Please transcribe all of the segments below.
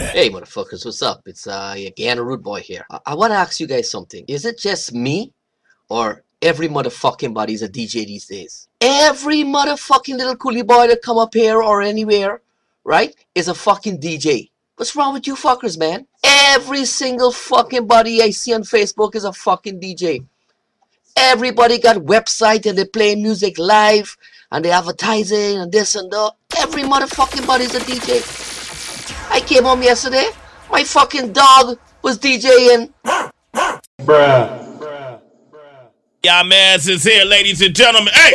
Hey, motherfuckers, what's up? It's uh, your Guyana Rude Boy here. I, I want to ask you guys something. Is it just me, or every motherfucking body's a DJ these days? Every motherfucking little coolie boy that come up here or anywhere, right, is a fucking DJ. What's wrong with you fuckers, man? Every single fucking body I see on Facebook is a fucking DJ. Everybody got website and they play music live and they advertising and this and that. Every motherfucking body's a DJ. I came home yesterday. My fucking dog was DJing. Bruh. Bruh. Bruh. Y'all man is here, ladies and gentlemen. Hey!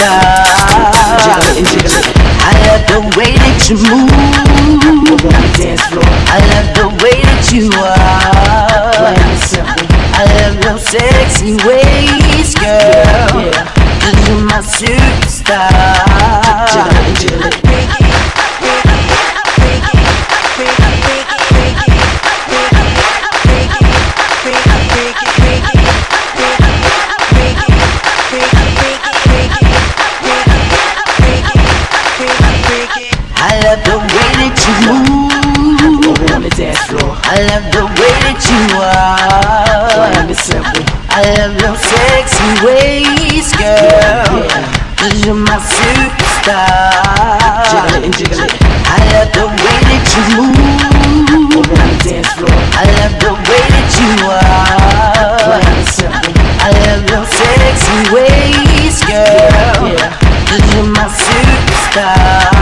I love the way that you move. I love the way that you are. I love your sexy ways, girl. Cause you're my superstar. my superstar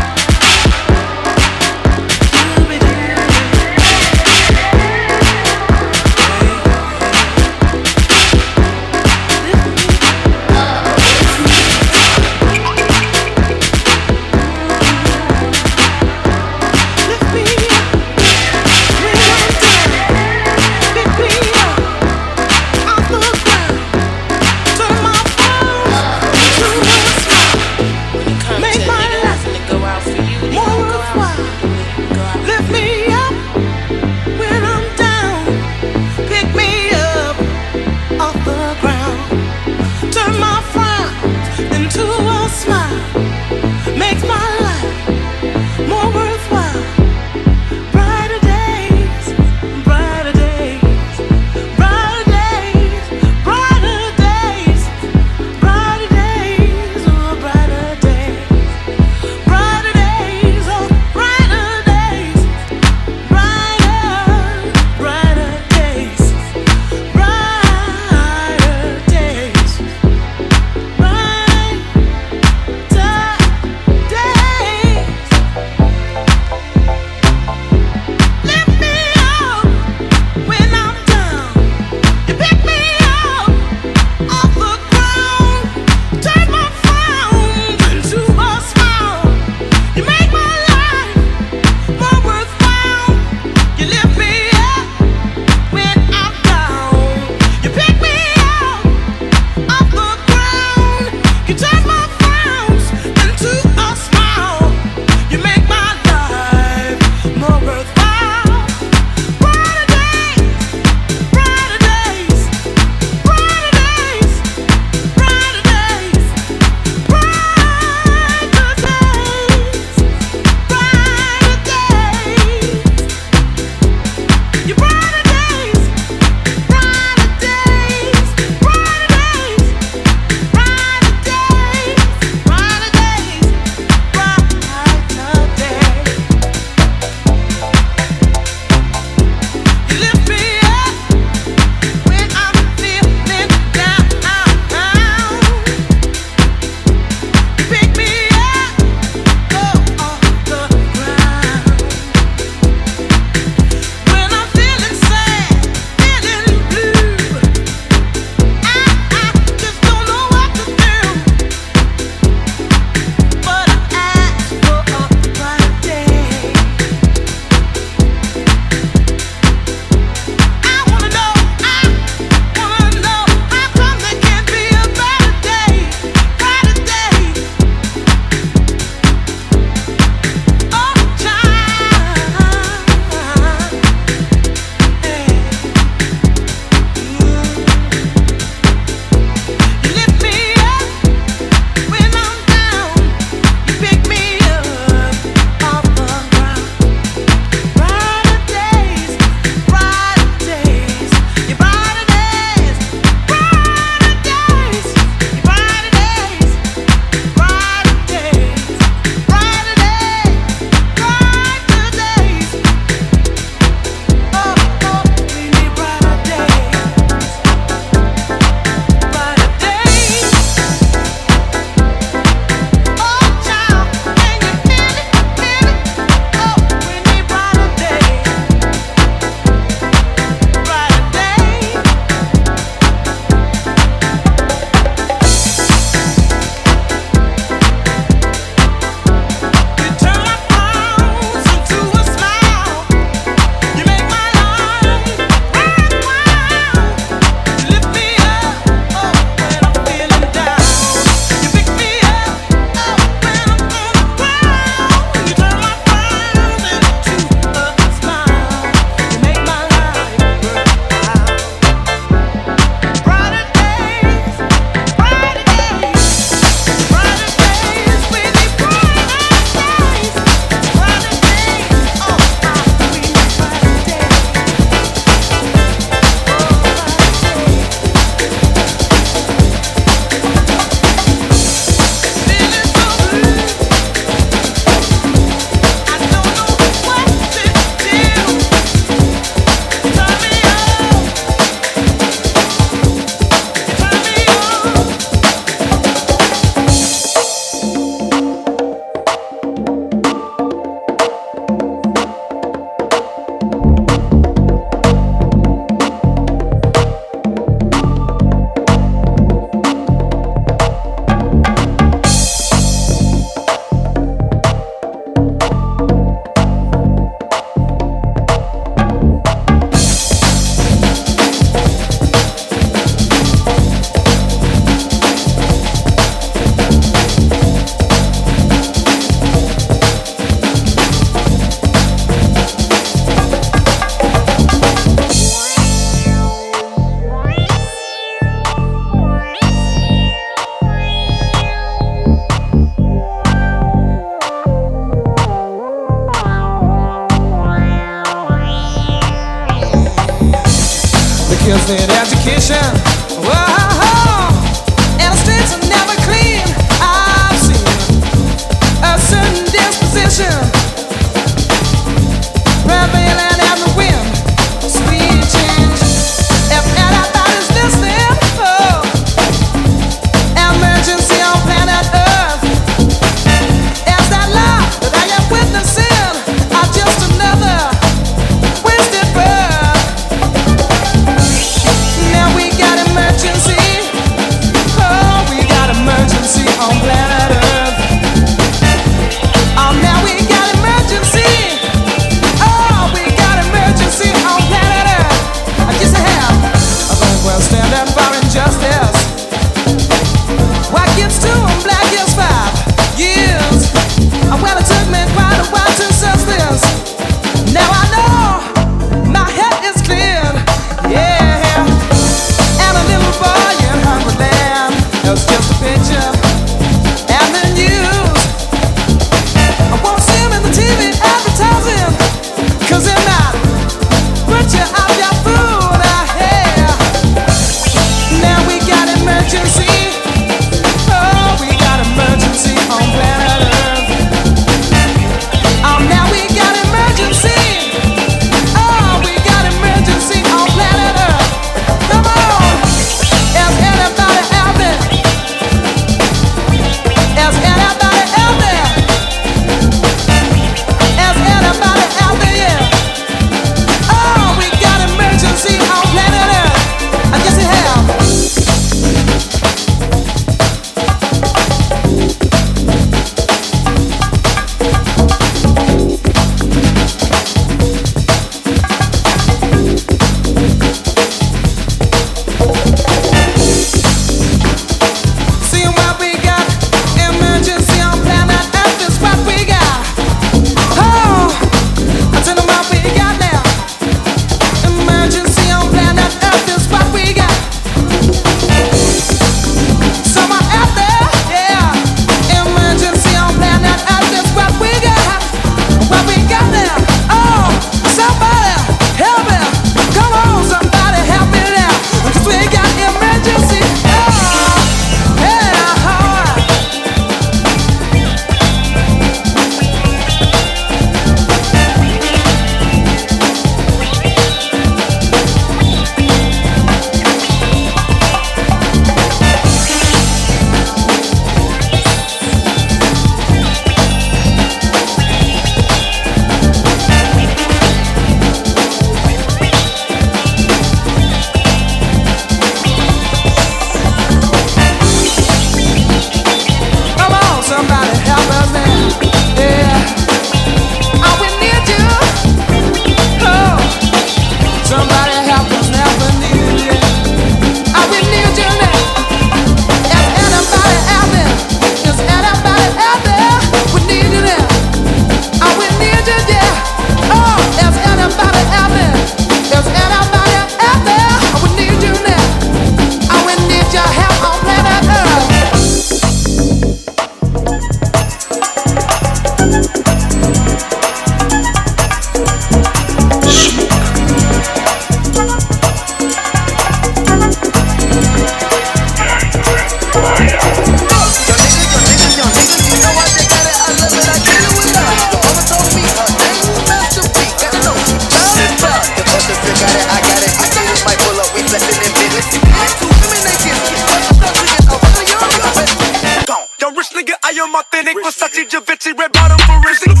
Versace, Givenchy, red bottom forensics.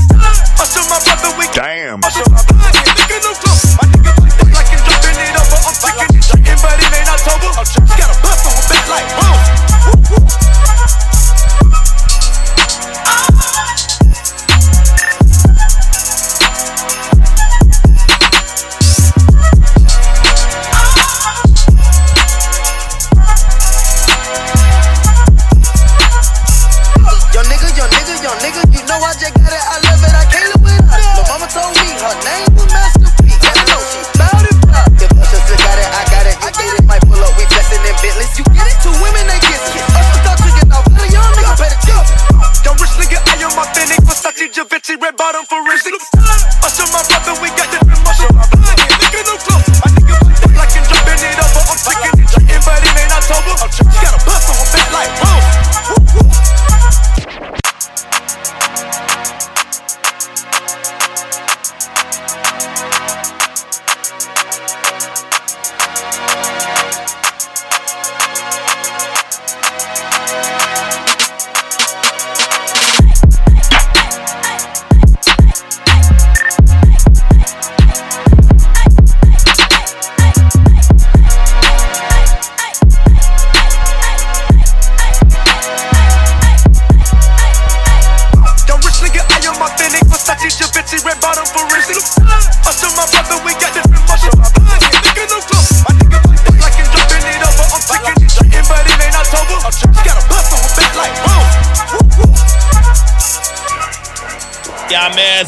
Bust on my brother, we damn. Bust show my brother, we no. My nigga like dropping it. I'm fucking it. I just got a on my like boom. Woo, woo.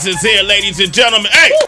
Is here, ladies and gentlemen. Hey!